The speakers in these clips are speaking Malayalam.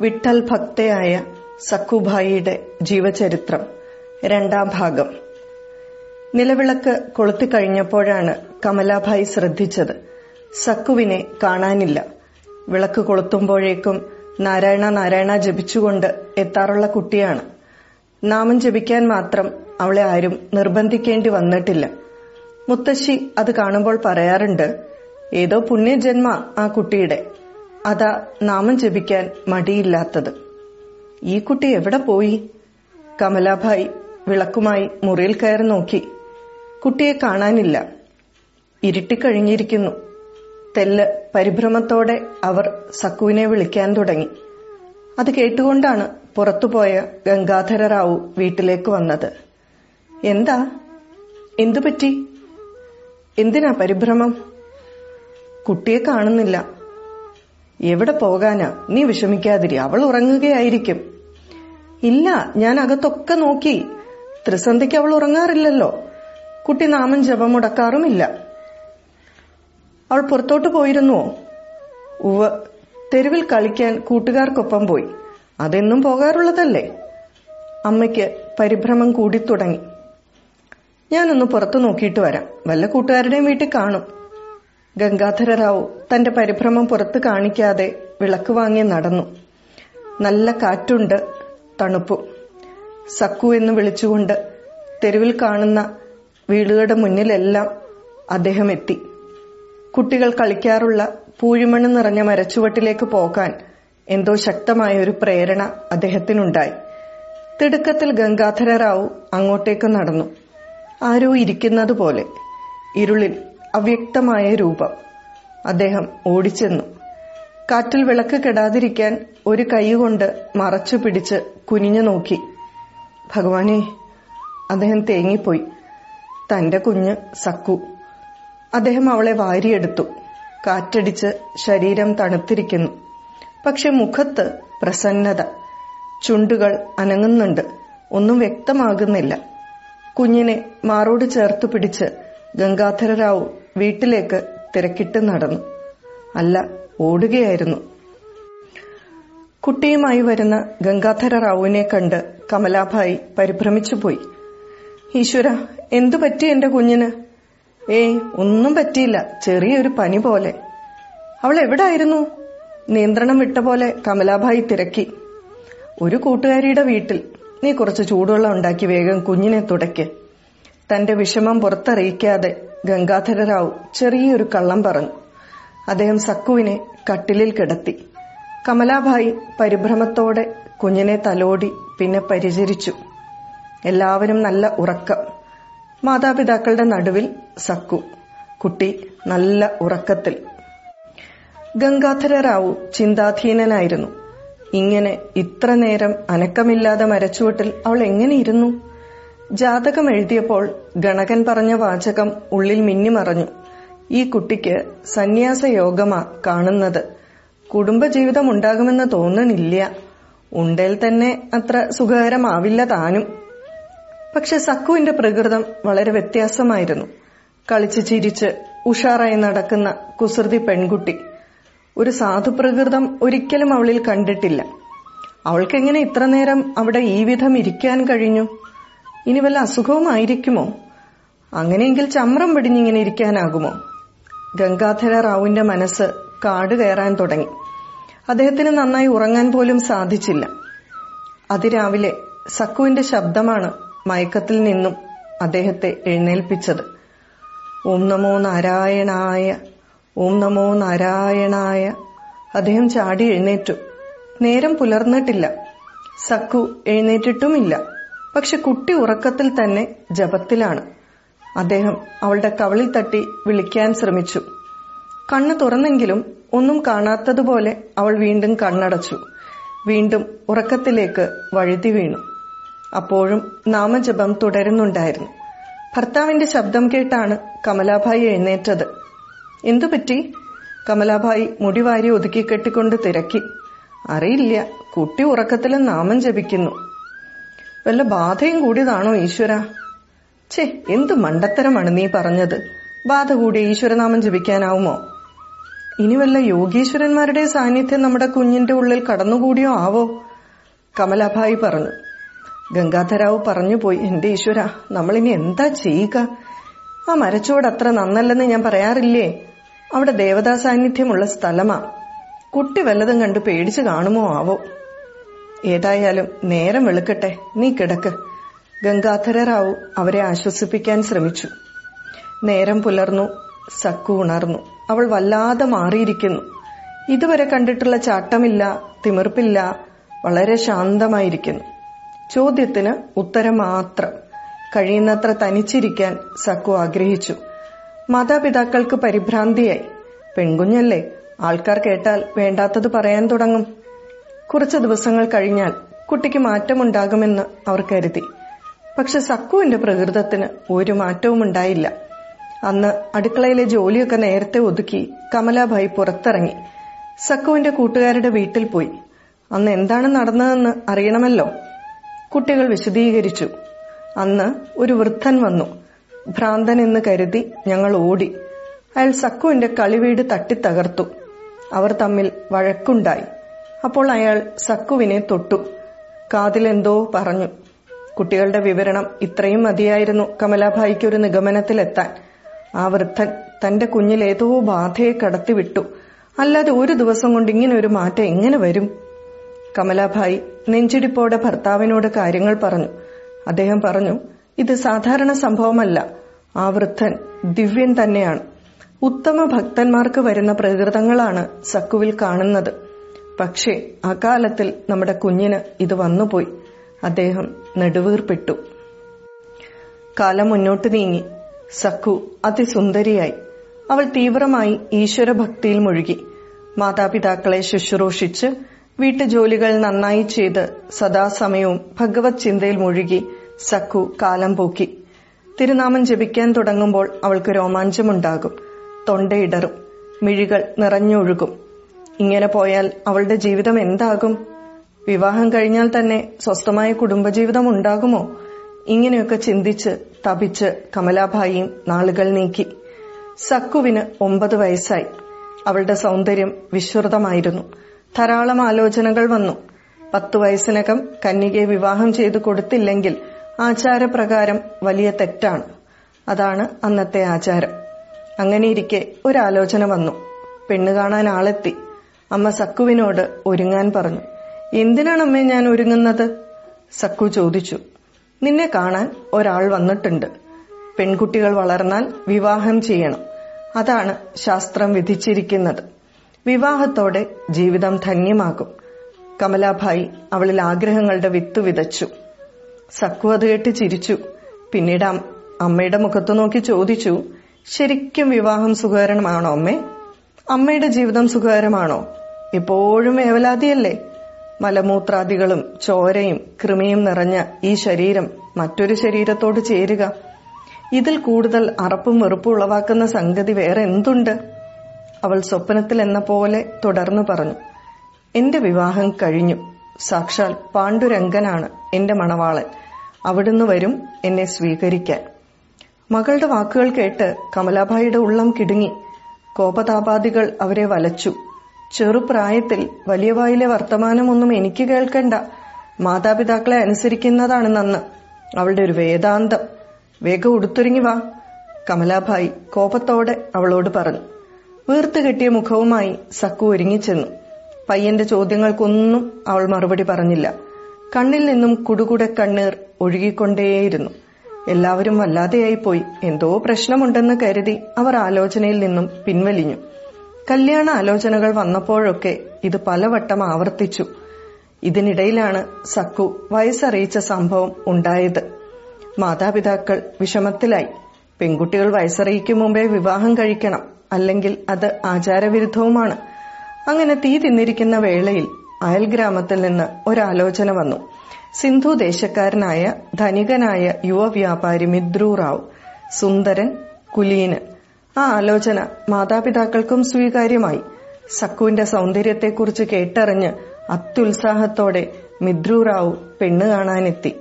വിട്ടൽ ഭക്തയായ സക്കുഭായിയുടെ ജീവചരിത്രം രണ്ടാം ഭാഗം. നിലവിളക്ക് കൊളുത്തിക്കഴിഞ്ഞപ്പോഴാണ് കമലാഭായി ശ്രദ്ധിച്ചത്. സക്കുവിനെ കാണാനില്ല. വിളക്ക് കൊളുത്തുമ്പോഴേക്കും നാരായണ നാരായണ ജപിച്ചുകൊണ്ട് എത്താറുള്ള കുട്ടിയാണ്. നാമം ജപിക്കാൻ മാത്രം അവളെ ആരും നിർബന്ധിക്കേണ്ടി വന്നിട്ടില്ല. മുത്തശ്ശി അത് കാണുമ്പോൾ പറയാറുണ്ട് ഏതോ പുണ്യജന്മ ആ കുട്ടിയുടെ. അതാ നാമം ജപിക്കാൻ മടിയില്ലാത്തത്. ഈ കുട്ടി എവിടെ പോയി? കമലാഭായി വിളക്കുമായി മുറിയിൽ കയറി നോക്കി. കുട്ടിയെ കാണാനില്ല. ഇരുട്ടിക്കഴിഞ്ഞിരിക്കുന്നു തെല്ല് പരിഭ്രമത്തോടെ അവർ സക്കുവിനെ വിളിക്കാൻ തുടങ്ങി. അത് കേട്ടുകൊണ്ടാണ് പുറത്തുപോയ ഗംഗാധര റാവു വീട്ടിലേക്ക് വന്നത്. എന്താ? എന്തുപറ്റി? എന്തിനാ പരിഭ്രമം? കുട്ടിയെ കാണുന്നില്ല. എവിടെ പോകാനാ? നീ വിഷമിക്കാതിരി അവൾ ഉറങ്ങുകയായിരിക്കും. ഇല്ല ഞാൻ അകത്തൊക്കെ നോക്കി. ത്രിസന്ധിക്ക് അവൾ ഉറങ്ങാറില്ലല്ലോ. കുട്ടി നാമം ജപം മുടക്കാറുമില്ല. അവൾ പുറത്തോട്ട് പോയിരുന്നുവോ ഉവ് തെരുവിൽ കളിക്കാൻ കൂട്ടുകാർക്കൊപ്പം പോയി. അതെന്നും പോകാറുള്ളതല്ലേ? അമ്മയ്ക്ക് പരിഭ്രമം കൂടി തുടങ്ങി ഞാനൊന്ന് പുറത്തു നോക്കിയിട്ട് വരാം. വല്ല കൂട്ടുകാരുടെയും വീട്ടിൽ കാണും. ഗംഗാധര റാവു തന്റെ പരിഭ്രമം പുറത്തു കാണിക്കാതെ വിളക്ക് വാങ്ങി നടന്നു. നല്ല കാറ്റുണ്ട് തണുപ്പും. സക്കു എന്ന് വിളിച്ചുകൊണ്ട് തെരുവിൽ കാണുന്ന വീടുകളുടെ മുന്നിലെല്ലാം അദ്ദേഹം എത്തി. കുട്ടികൾ കളിക്കാറുള്ള പൂഴിമണ്ണ് നിറഞ്ഞ മരച്ചുവട്ടിലേക്ക് പോകാൻ എന്തോ ശക്തമായ ഒരു പ്രേരണ അദ്ദേഹത്തിനുണ്ടായി. തിടുക്കത്തിൽ ഗംഗാധര റാവു അങ്ങോട്ടേക്ക് നടന്നു. ആരോ ഇരിക്കുന്നതുപോലെ. ഇരുളിൽ അവ്യക്തമായ രൂപം. അദ്ദേഹം ഓടിച്ചെന്നു. കാറ്റിൽ വിളക്ക് കെടാതിരിക്കാൻ ഒരു കൈകൊണ്ട് മറച്ചു പിടിച്ച് കുനിഞ്ഞു നോക്കി. ഭഗവാനെ അദ്ദേഹം തേങ്ങിപ്പോയി. തന്റെ കുഞ്ഞ് സക്കു. അദ്ദേഹം അവളെ വാരിയെടുത്തു. കാറ്റടിച്ച് ശരീരം തണുത്തിരിക്കുന്നു. പക്ഷെ മുഖത്ത് പ്രസന്നത. ചുണ്ടുകൾ അനങ്ങുന്നുണ്ട്. ഒന്നും വ്യക്തമാകുന്നില്ല. കുഞ്ഞിനെ മാറോട് ചേർത്ത് പിടിച്ച് ഗംഗാധര റാവു വീട്ടിലേക്ക് തിരക്കിട്ട് നടന്നു. അല്ല ഓടുകയായിരുന്നു. കുട്ടിയുമായി വരുന്ന ഗംഗാധര റാവുവിനെ കണ്ട് കമലാഭായി പരിഭ്രമിച്ചുപോയി ഈശ്വര എന്തു പറ്റി എന്റെ കുഞ്ഞിന്? ഏയ് ഒന്നും പറ്റിയില്ല. ചെറിയൊരു പനി പോലെ. അവൾ എവിടായിരുന്നു? നിയന്ത്രണം വിട്ട പോലെ കമലാഭായി തിരക്കി. ഒരു കൂട്ടുകാരിയുടെ വീട്ടിൽ നീ കുറച്ച് ചൂടുവെള്ളം ഉണ്ടാക്കി വേഗം കുഞ്ഞിനെ തുടയ്ക്ക്. തന്റെ വിഷമം പുറത്തറിയിക്കാതെ ഗംഗാധര റാവു ചെറിയൊരു കള്ളം പറഞ്ഞു. അദ്ദേഹം സക്കുവിനെ കട്ടിലിൽ കിടത്തി. കമലാഭായി പരിഭ്രമത്തോടെ കുഞ്ഞിനെ തലോടി പിന്നെ പരിചരിച്ചു. എല്ലാവരും നല്ല ഉറക്കം. മാതാപിതാക്കളുടെ നടുവിൽ സക്കു. കുട്ടി നല്ല ഉറക്കത്തിൽ. ഗംഗാധര റാവു ചിന്താധീനനായിരുന്നു. ഇങ്ങനെ ഇത്ര നേരം അനക്കമില്ലാതെ മരച്ചുവട്ടിൽ അവൾ എങ്ങനെ ഇരുന്നു? ജാതകം എഴുതിയപ്പോൾ ഗണകൻ പറഞ്ഞ വാചകം ഉള്ളിൽ മിന്നിമറഞ്ഞു. ഈ കുട്ടിക്ക് സന്യാസ യോഗമാ കാണുന്നത്. കുടുംബജീവിതം ഉണ്ടാകുമെന്ന് തോന്നണില്ല. ഉണ്ടേൽ തന്നെ അത്ര സുഖകരമാവില്ല താനും. പക്ഷെ സക്കുവിന്റെ പ്രകൃതം വളരെ വ്യത്യാസമായിരുന്നു. കളിച്ച് ചിരിച്ച് ഉഷാറായി നടക്കുന്ന കുസൃതി പെൺകുട്ടി. ഒരു സാധു പ്രകൃതം ഒരിക്കലും അവളിൽ കണ്ടിട്ടില്ല. അവൾക്കെങ്ങനെ ഇത്ര നേരം അവിടെ ഈ വിധം ഇരിക്കാൻ കഴിഞ്ഞു? ഇനി വല്ല അസുഖവുമായിരിക്കുമോ? അങ്ങനെയെങ്കിൽ ചമ്രം പിടിഞ്ഞിങ്ങനെ ഇരിക്കാനാകുമോ? ഗംഗാധര റാവുവിന്റെ മനസ്സ് കാട് കയറാൻ തുടങ്ങി. അദ്ദേഹത്തിന് നന്നായി ഉറങ്ങാൻ പോലും സാധിച്ചില്ല. അതിരാവിലെ സക്കുവിന്റെ ശബ്ദമാണ് മയക്കത്തിൽ നിന്നും അദ്ദേഹത്തെ എഴുന്നേൽപ്പിച്ചത്. ഓം നമോ നാരായണായ ഓം നമോ നാരായണായ അദ്ദേഹം ചാടി എഴുന്നേറ്റു. നേരം പുലർന്നിട്ടില്ല. സക്കു എഴുന്നേറ്റിട്ടുമില്ല. പക്ഷെ കുട്ടി ഉറക്കത്തിൽ തന്നെ ജപത്തിലാണ്. അദ്ദേഹം അവളുടെ കവളിൽ തട്ടി വിളിക്കാൻ ശ്രമിച്ചു. കണ്ണ് തുറന്നെങ്കിലും ഒന്നും കാണാത്തതുപോലെ അവൾ വീണ്ടും കണ്ണടച്ചു. വീണ്ടും ഉറക്കത്തിലേക്ക് വഴുതി വീണു. അപ്പോഴും നാമജപം തുടരുന്നുണ്ടായിരുന്നു. ഭർത്താവിന്റെ ശബ്ദം കേട്ടാണ് കമലാഭായി എഴുന്നേറ്റത്. എന്തുപറ്റി കമലാഭായി മുടിവാരി ഒതുക്കി കെട്ടിക്കൊണ്ട് തിരക്കി. അറിയില്ല. കുട്ടി ഉറക്കത്തിൽ നാമം ജപിക്കുന്നു. വല്ല ബാധയും കൂടിയതാണോ ഈശ്വര? ഛേ എന്ത് മണ്ടത്തരമാണ് നീ പറഞ്ഞത്. ബാധ കൂടി ഈശ്വരനാമം ജപിക്കാനാവുമോ? ഇനി വല്ല യോഗീശ്വരന്മാരുടെ സാന്നിധ്യം നമ്മുടെ കുഞ്ഞിന്റെ ഉള്ളിൽ കടന്നുകൂടിയോ ആവോ? കമലാഭായി പറഞ്ഞു. ഗംഗാധരാവ് പറഞ്ഞുപോയി എന്റെ ഈശ്വര നമ്മളിനി എന്താ ചെയ്യുക? ആ മരച്ചുവട് അത്ര നന്നല്ലെന്ന് ഞാൻ പറയാറില്ലേ? അവിടെ ദേവതാ സാന്നിധ്യമുള്ള സ്ഥലമാ. കുട്ടി വല്ലതും കണ്ടു പേടിച്ചു കാണുമോ ആവോ? ഏതായാലും നേരം വെളുക്കട്ടെ. നീ കിടക്ക്. ഗംഗാധര റാവു അവരെ ആശ്വസിപ്പിക്കാൻ ശ്രമിച്ചു. നേരം പുലർന്നു സക്കു ഉണർന്നു. അവൾ വല്ലാതെ മാറിയിരിക്കുന്നു. ഇതുവരെ കണ്ടിട്ടുള്ള ചാട്ടമില്ല തിമിർപ്പില്ല വളരെ ശാന്തമായിരിക്കുന്നു. ചോദ്യത്തിന് ഉത്തരം മാത്രം. കഴിയുന്നത്ര തനിച്ചിരിക്കാൻ സക്കു ആഗ്രഹിച്ചു. മാതാപിതാക്കൾക്ക് പരിഭ്രാന്തിയായി. പെൺകുഞ്ഞല്ലേ? ആൾക്കാർ കേട്ടാൽ വേണ്ടാത്തത് പറയാൻ തുടങ്ങും. കുറച്ച് ദിവസങ്ങൾ കഴിഞ്ഞാൽ കുട്ടിക്ക് മാറ്റമുണ്ടാകുമെന്ന് അവർ കരുതി. പക്ഷെ സക്കുവിന്റെ പ്രകൃതത്തിന് ഒരു മാറ്റവും ഉണ്ടായില്ല. അന്ന് അടുക്കളയിലെ ജോലിയൊക്കെ നേരത്തെ ഒതുക്കി കമലാഭായി പുറത്തിറങ്ങി. സക്കുവിന്റെ കൂട്ടുകാരുടെ വീട്ടിൽ പോയി. അന്ന് എന്താണ് നടന്നതെന്ന് അറിയണമല്ലോ? കുട്ടികൾ വിശദീകരിച്ചു. അന്ന് ഒരു വൃദ്ധൻ വന്നു. ഭ്രാന്തൻ എന്ന് കരുതി ഞങ്ങൾ ഓടി. അയാൾ സക്കുവിന്റെ കളിവീട് തട്ടിത്തകർത്തു. അവർ തമ്മിൽ വഴക്കുണ്ടായി. അപ്പോൾ അയാൾ സക്കുവിനെ തൊട്ടു. കാതിലെന്തോ പറഞ്ഞു. കുട്ടികളുടെ വിവരണം ഇത്രയും മതിയായിരുന്നു കമലാഭായിക്ക് ഒരു നിഗമനത്തിലെത്താൻ. ആ വൃദ്ധൻ തന്റെ കുഞ്ഞിൽ ഏതോ ബാധയെ കടത്തിവിട്ടു. അല്ലാതെ ഒരു ദിവസം കൊണ്ട് ഇങ്ങനെ ഒരു മാറ്റം എങ്ങനെ വരും? കമലാഭായി നെഞ്ചിടിപ്പോടെ ഭർത്താവിനോട് കാര്യങ്ങൾ പറഞ്ഞു. അദ്ദേഹം പറഞ്ഞു ഇത് സാധാരണ സംഭവമല്ല. ആ വൃദ്ധൻ ദിവ്യൻ തന്നെയാണ്. ഉത്തമ ഭക്തന്മാർക്ക് വരുന്ന പ്രകൃതങ്ങളാണ് സക്കുവിൽ കാണുന്നത്. പക്ഷേ അകാലത്തിൽ നമ്മുടെ കുഞ്ഞിന് ഇത് വന്നുപോയി. അദ്ദേഹം നെടുവീർപ്പെട്ടു. കാലം മുന്നോട്ട് നീങ്ങി. സഖു അതിസുന്ദരിയായി. അവൾ തീവ്രമായി ഈശ്വരഭക്തിയിൽ മുഴുകി. മാതാപിതാക്കളെ ശുശ്രൂഷിച്ച് വീട്ടുജോലികൾ നന്നായി ചെയ്ത് സദാസമയവും ഭഗവത് ചിന്തയിൽ മുഴുകി സഖു കാലം പോക്കി. തിരുനാമം ജപിക്കാൻ തുടങ്ങുമ്പോൾ അവൾക്ക് രോമാഞ്ചമുണ്ടാകും. തൊണ്ടയിടറും. മിഴികൾ നിറഞ്ഞൊഴുകും. ഇങ്ങനെ പോയാൽ അവളുടെ ജീവിതം എന്താകും? വിവാഹം കഴിഞ്ഞാൽ തന്നെ സ്വസ്ഥമായ കുടുംബജീവിതം ഉണ്ടാകുമോ? ഇങ്ങനെയൊക്കെ ചിന്തിച്ച് തപിച്ച് കമലാഭായിയും നാളുകൾ നീക്കി. സക്കുവിന് ഒമ്പത് വയസ്സായി. അവളുടെ സൗന്ദര്യം വിശ്രുതമായിരുന്നു. ധാരാളം ആലോചനകൾ വന്നു. പത്തു വയസ്സിനകം കന്യകയെ വിവാഹം ചെയ്തു കൊടുത്തില്ലെങ്കിൽ ആചാരപ്രകാരം വലിയ തെറ്റാണ്. അതാണ് അന്നത്തെ ആചാരം. അങ്ങനെയിരിക്കെ ഒരാലോചന വന്നു. പെണ്ണ് കാണാൻ ആളെത്തി. അമ്മ സക്കുവിനോട് ഒരുങ്ങാൻ പറഞ്ഞു. എന്തിനാണ് അമ്മേ ഞാൻ ഒരുങ്ങുന്നത്? സക്കു ചോദിച്ചു. നിന്നെ കാണാൻ ഒരാൾ വന്നിട്ടുണ്ട്. പെൺകുട്ടികൾ വളർന്നാൽ വിവാഹം ചെയ്യണം. അതാണ് ശാസ്ത്രം വിധിച്ചിരിക്കുന്നത്. വിവാഹത്തോടെ ജീവിതം ധന്യമാകും. കമലാഭായി അവളിൽ ആഗ്രഹങ്ങളുടെ വിത്ത് വിതച്ചു. സക്കു അത് കേട്ട് ചിരിച്ചു. പിന്നീട് അമ്മയുടെ മുഖത്ത് നോക്കി ചോദിച്ചു. ശരിക്കും വിവാഹം സുഖകരമാണോ അമ്മേ? അമ്മയുടെ ജീവിതം സുഖകരമാണോ? എപ്പോഴും ഏവലാതിയല്ലേ? മലമൂത്രാദികളും ചോരയും കൃമിയും നിറഞ്ഞ ഈ ശരീരം മറ്റൊരു ശരീരത്തോട് ചേരുക. ഇതിൽ കൂടുതൽ അറപ്പും വെറുപ്പും ഉളവാക്കുന്ന സംഗതി വേറെ എന്തുണ്ട്? അവൾ സ്വപ്നത്തിൽ എന്ന പോലെ തുടർന്നു പറഞ്ഞു. എന്റെ വിവാഹം കഴിഞ്ഞു. സാക്ഷാൽ പാണ്ഡുരംഗനാണ് എന്റെ മണവാളൻ. അവിടുന്ന് വരും എന്നെ സ്വീകരിക്കാൻ. മകളുടെ വാക്കുകൾ കേട്ട് കമലാഭായിയുടെ ഉള്ളം കിടുങ്ങി. കോപതാപാദികൾ അവരെ വലച്ചു. ചെറുപ്രായത്തിൽ വലിയ വായിലെ വർത്തമാനമൊന്നും എനിക്ക് കേൾക്കണ്ട. മാതാപിതാക്കളെ അനുസരിക്കുന്നതാണ് നന്ന് അവളുടെ ഒരു വേദാന്തം. വേഗം ഉടുത്തൊരുങ്ങി വാ. കമലാഭായി കോപത്തോടെ അവളോട് പറഞ്ഞു. വീർത്തു കെട്ടിയ മുഖവുമായി സക്കു ഒരുങ്ങിച്ചെന്നു. പയ്യന്റെ ചോദ്യങ്ങൾക്കൊന്നും അവൾ മറുപടി പറഞ്ഞില്ല. കണ്ണിൽ നിന്നും കുടുകുടെ കണ്ണീർ ഒഴുകിക്കൊണ്ടേയിരുന്നു. എല്ലാവരും വല്ലാതെയായിപ്പോയി. എന്തോ പ്രശ്നമുണ്ടെന്ന് കരുതി അവർ ആലോചനയിൽ നിന്നും പിൻവലിഞ്ഞു. കല്യാണ ആലോചനകൾ വന്നപ്പോഴൊക്കെ ഇത് പലവട്ടം ആവർത്തിച്ചു. ഇതിനിടയിലാണ് സക്കു വയസ്സറിയിച്ച സംഭവം ഉണ്ടായത്. മാതാപിതാക്കൾ വിഷമത്തിലായി. പെൺകുട്ടികൾ വയസ്സറിയിക്കും മുമ്പേ വിവാഹം കഴിക്കണം അല്ലെങ്കിൽ അത് ആചാരവിരുദ്ധവുമാണ്. അങ്ങനെ തീ തിന്നിരിക്കുന്ന വേളയിൽ അയൽ ഗ്രാമത്തിൽ നിന്ന് ഒരാലോചന വന്നു. സിന്ധു ദേശക്കാരനായ ധനികനായ യുവ വ്യാപാരി മിദ്രു റാവു സുന്ദരൻ കുലീനൻ ആ ആലോചന മാതാപിതാക്കൾക്കും സ്വീകാര്യമായി. സക്കുവിന്റെ സൗന്ദര്യത്തെക്കുറിച്ച് കേട്ടറിഞ്ഞ് അത്യുത്സാഹത്തോടെ മിദ്രു റാവു പെണ്ണ് കാണാനെത്തി.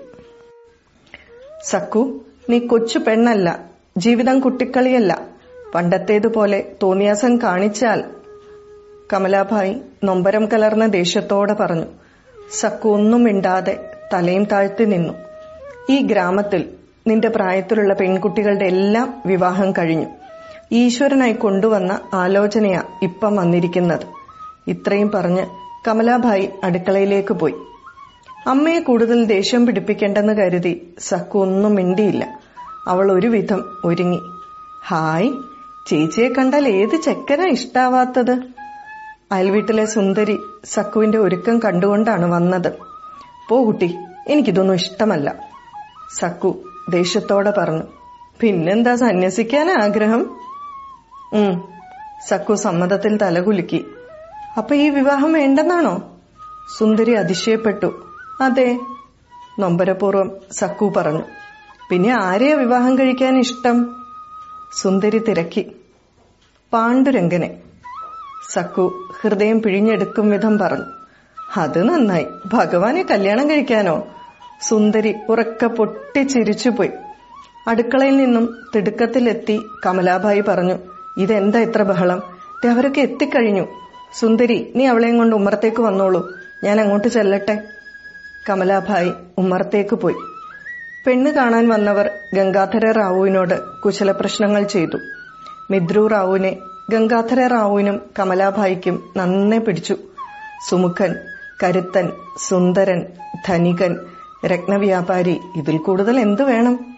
സക്കു നീ കൊച്ചു പെണ്ണല്ല ജീവിതം കുട്ടിക്കളിയല്ല. പണ്ടത്തേതുപോലെ തോന്നിയാസം കാണിച്ചാൽ. കമലാഭായി നൊമ്പരം കലർന്ന ദേഷ്യത്തോടെ പറഞ്ഞു. സക്കു ഒന്നും മിണ്ടാതെ തലയും താഴ്ത്തി നിന്നു. ഈ ഗ്രാമത്തിൽ നിന്റെ പ്രായത്തിലുള്ള പെൺകുട്ടികളുടെ എല്ലാം വിവാഹം കഴിഞ്ഞു. ഈശ്വരനായി കൊണ്ടുവന്ന ആലോചനയാ ഇപ്പം വന്നിരിക്കുന്നത്. ഇത്രയും പറഞ്ഞ് കമലാഭായി അടുക്കളയിലേക്ക് പോയി. അമ്മയെ കൂടുതൽ ദേഷ്യം പിടിപ്പിക്കേണ്ടെന്ന് കരുതി സക്കു ഒന്നും മിണ്ടിയില്ല. അവൾ ഒരുവിധം ഒരുങ്ങി. ഹായ് ചേച്ചിയെ കണ്ടാൽ ഏത് ചെക്കനാ ഇഷ്ടാവാത്തത്? അയൽവീട്ടിലെ സുന്ദരി സക്കുവിന്റെ ഒരുക്കം കണ്ടുകൊണ്ടാണ് വന്നത്. പോ കുട്ടി എനിക്കിതൊന്നും ഇഷ്ടമല്ല. സക്കു ദേഷ്യത്തോടെ പറഞ്ഞു. പിന്നെന്താ സന്യസിക്കാൻ ആഗ്രഹം? സക്കു സമ്മതത്തിൽ തലകുലുക്കി. അപ്പൊ ഈ വിവാഹം വേണ്ടെന്നാണോ? സുന്ദരി അതിശയപ്പെട്ടു. അതെ നൊമ്പരപൂർവം സക്കു പറഞ്ഞു. പിന്നെ ആരെയാ വിവാഹം കഴിക്കാൻ ഇഷ്ടം? സുന്ദരി തിരക്കി. പാണ്ഡുരംഗനെ. സക്കു ഹൃദയം പിഴിഞ്ഞെടുക്കും വിധം പറഞ്ഞു. അത് നന്നായി. ഭഗവാനെ കല്യാണം കഴിക്കാനോ? സുന്ദരി ഉറക്ക പൊട്ടിച്ചിരിച്ചുപോയി. അടുക്കളയിൽ നിന്നും തിടുക്കത്തിലെത്തി കമലാഭായി പറഞ്ഞു. ഇതെന്താ ഇത്ര ബഹളം? അവരൊക്കെ എത്തിക്കഴിഞ്ഞു. സുന്ദരി നീ അവളെയും കൊണ്ട് ഉമ്മറത്തേക്ക് വന്നോളൂ. ഞാൻ അങ്ങോട്ട് ചെല്ലട്ടെ. കമലാഭായി ഉമ്മറത്തേക്ക് പോയി. പെണ്ണ് കാണാൻ വന്നവർ ഗംഗാധര റാവുവിനോട് കുശല പ്രശ്നങ്ങൾ ചെയ്തു. മിദ്രു റാവുവിനെ ഗംഗാധര റാവുവിനും കമലാഭായിക്കും നന്നെ പിടിച്ചു. സുമുഖൻ കരുത്തൻ സുന്ദരൻ ധനികൻ രത്നവ്യാപാരി ഇതിൽ കൂടുതൽ എന്തു വേണം?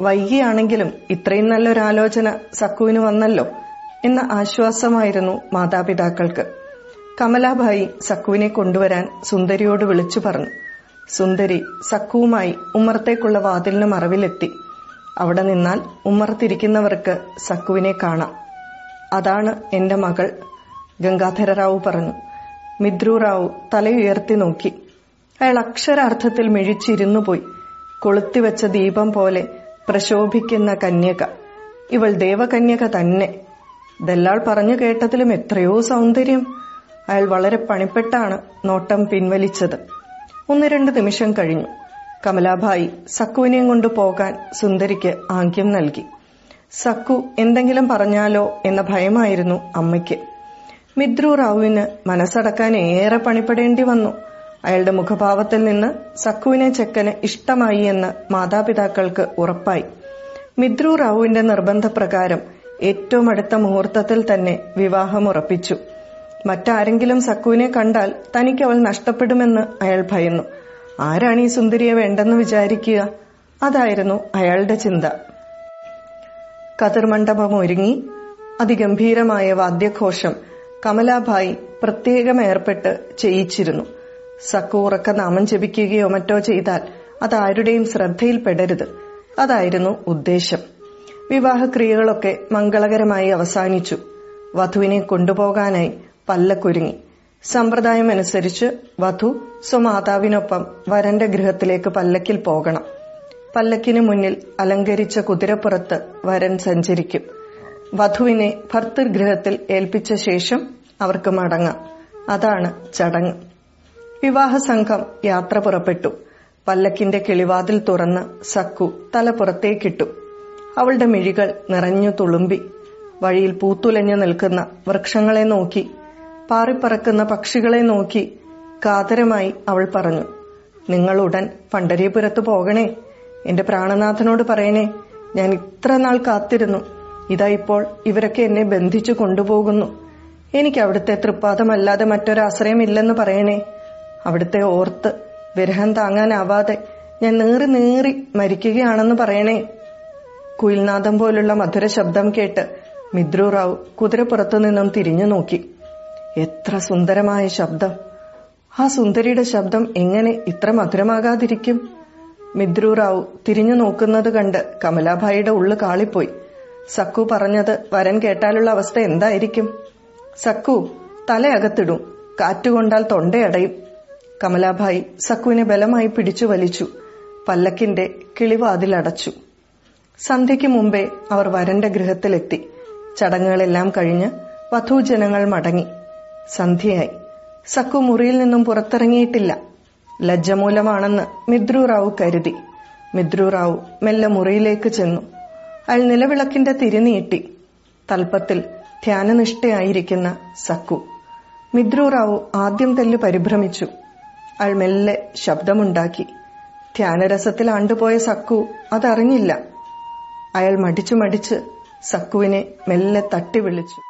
വൈകിയാണെങ്കിലും ഇത്രയും നല്ലൊരാലോചന സക്കുവിന് വന്നല്ലോ എന്ന ആശ്വാസമായിരുന്നു മാതാപിതാക്കൾക്ക്. കമലാഭായി സക്കുവിനെ കൊണ്ടുവരാൻ സുന്ദരിയോട് വിളിച്ചു പറഞ്ഞു. സുന്ദരി സക്കുവുമായി ഉമ്മറത്തേക്കുള്ള വാതിലിന് മറവിലെത്തി. അവിടെ നിന്നാൽ ഉമ്മറത്തിരിക്കുന്നവർക്ക് സക്കുവിനെ കാണാം. അതാണ് എന്റെ മകൾ ഗംഗാധര റാവു പറഞ്ഞു. മിദ്രു റാവു തലയുയർത്തി നോക്കി. അയാൾ അക്ഷരാർത്ഥത്തിൽ മിഴിച്ചിരുന്നു പോയി കൊളുത്തിവെച്ച ദീപം പോലെ പ്രശോഭിക്കുന്ന കന്യക. ഇവൾ ദേവകന്യക തന്നെ. ദല്ലാൾ പറഞ്ഞു കേട്ടതിലും എത്രയോ സൗന്ദര്യം. അയാൾ വളരെ പണിപ്പെട്ടാണ് നോട്ടം പിൻവലിച്ചത്. ഒന്ന് രണ്ട് നിമിഷം കഴിഞ്ഞു. കമലാഭായി സക്കുവിനെയും കൊണ്ട് പോകാൻ സുന്ദരിക്ക് ആംഗ്യം നൽകി. സക്കു എന്തെങ്കിലും പറഞ്ഞാലോ എന്ന ഭയമായിരുന്നു അമ്മയ്ക്ക്. മിദ്രു റാവുവിന് മനസ്സടക്കാൻ ഏറെ പണിപ്പെടേണ്ടി വന്നു. അയാളുടെ മുഖഭാവത്തിൽ നിന്ന് സക്കുവിനെ ചെക്കന് ഇഷ്ടമായി എന്ന് മാതാപിതാക്കൾക്ക് ഉറപ്പായി. മിദ്രു റാവുവിന്റെ നിർബന്ധപ്രകാരം ഏറ്റവും അടുത്ത മുഹൂർത്തത്തിൽ തന്നെ വിവാഹം ഉറപ്പിച്ചു. മറ്റാരെങ്കിലും സക്കുവിനെ കണ്ടാൽ തനിക്ക് അവൾ നഷ്ടപ്പെടുമെന്ന് അയാൾ ഭയന്നു. ആരാണ് ഈ സുന്ദരിയെ വേണ്ടെന്ന് വിചാരിക്കുക? അതായിരുന്നു അയാളുടെ ചിന്ത. കതിർമണ്ഡപം ഒരുങ്ങി. അതിഗംഭീരമായ വാദ്യഘോഷം കമലാഭായി പ്രത്യേകം ഏർപ്പെട്ട് ചെയ്യിച്ചിരുന്നു. സക്കു ഉറക്ക നാമം ജപിക്കുകയോ മറ്റോ ചെയ്താൽ അതാരുടെയും ശ്രദ്ധയിൽപ്പെടരുത് അതായിരുന്നു ഉദ്ദേശം. വിവാഹക്രിയകളൊക്കെ മംഗളകരമായി അവസാനിച്ചു. വധുവിനെ കൊണ്ടുപോകാനായി പല്ലക്കൊരുങ്ങി. സമ്പ്രദായമനുസരിച്ച് വധു സ്വമാതാവിനൊപ്പം വരന്റെ ഗൃഹത്തിലേക്ക് പല്ലക്കിൽ പോകണം. പല്ലക്കിന് മുന്നിൽ അലങ്കരിച്ച കുതിരപ്പുറത്ത് വരൻ സഞ്ചരിക്കും. വധുവിനെ ഭർത്തൃഗൃഹത്തിൽ ഏൽപ്പിച്ച ശേഷം അവർക്ക് മടങ്ങാം. അതാണ് ചടങ്ങ്. വിവാഹ സംഘം യാത്ര പുറപ്പെട്ടു. പല്ലക്കിന്റെ കിളിവാതിൽ തുറന്ന് സക്കു തല പുറത്തേക്കിട്ടു. അവളുടെ മിഴികൾ നിറഞ്ഞു തുളുമ്പി. വഴിയിൽ പൂത്തുലഞ്ഞു നിൽക്കുന്ന വൃക്ഷങ്ങളെ നോക്കി. പാറിപ്പറക്കുന്ന പക്ഷികളെ നോക്കി കാതരമായി അവൾ പറഞ്ഞു നിങ്ങൾ ഉടൻ പണ്ടരീപുരത്ത് പോകണേ. എന്റെ പ്രാണനാഥനോട് പറയണേ ഞാൻ ഇത്ര നാൾ കാത്തിരുന്നു. ഇതാ ഇപ്പോൾ ഇവരൊക്കെ എന്നെ ബന്ധിച്ചു കൊണ്ടുപോകുന്നു. എനിക്ക് അവിടുത്തെ തൃപ്പാദമല്ലാതെ മറ്റൊരാശ്രയമില്ലെന്ന് പറയണേ. അവിടുത്തെ ഓർത്ത് വിരഹം താങ്ങാനാവാതെ ഞാൻ നീറി നീറി മരിക്കുകയാണെന്ന് പറയണേ. കുയിൽനാദം പോലുള്ള മധുര ശബ്ദം കേട്ട് മിദ്രു റാവു കുതിരപ്പുറത്തു നിന്നും തിരിഞ്ഞു നോക്കി. എത്ര സുന്ദരമായ ശബ്ദം. ആ സുന്ദരിയുടെ ശബ്ദം എങ്ങനെ ഇത്ര മധുരമാകാതിരിക്കും? മിദ്രു റാവു തിരിഞ്ഞു നോക്കുന്നത് കണ്ട് കമലാഭായിയുടെ ഉള്ളു കാളിപ്പോയി. സക്കു പറഞ്ഞത് വരൻ കേട്ടാലുള്ള അവസ്ഥ എന്തായിരിക്കും? സക്കു തലയകത്തിടും. കാറ്റുകൊണ്ടാൽ തൊണ്ടയടയും. കമലാഭായി സക്കുവിനെ ബലമായി പിടിച്ചു വലിച്ചു. പല്ലക്കിന്റെ കിളിവാതിലടച്ചു സന്ധ്യയ്ക്ക് മുമ്പേ അവർ വരന്റെ ഗൃഹത്തിലെത്തി. ചടങ്ങുകളെല്ലാം കഴിഞ്ഞ് വധൂജനങ്ങൾ മടങ്ങി. സന്ധ്യയായി. സക്കു മുറിയിൽ നിന്നും പുറത്തിറങ്ങിയിട്ടില്ല. ലജ്ജമൂലമാണെന്ന് മിദ്രു റാവു കരുതി. മിദ്രു റാവു മെല്ലെ മുറിയിലേക്ക് ചെന്നു. അയാൾ നിലവിളക്കിന്റെ തിരിനീട്ടി. തൽപ്പത്തിൽ ധ്യാനനിഷ്ഠയായിരിക്കുന്ന സക്കു. മിദ്രു റാവു ആദ്യം തെല്ല് പരിഭ്രമിച്ചു. അയാൾ മെല്ലെ ശബ്ദമുണ്ടാക്കി. ധ്യാനരസത്തിൽ ആണ്ടുപോയ സക്കു അതറിഞ്ഞില്ല. അയാൾ മടിച്ചു മടിച്ച് സക്കുവിനെ മെല്ലെ തട്ടി വിളിച്ചു.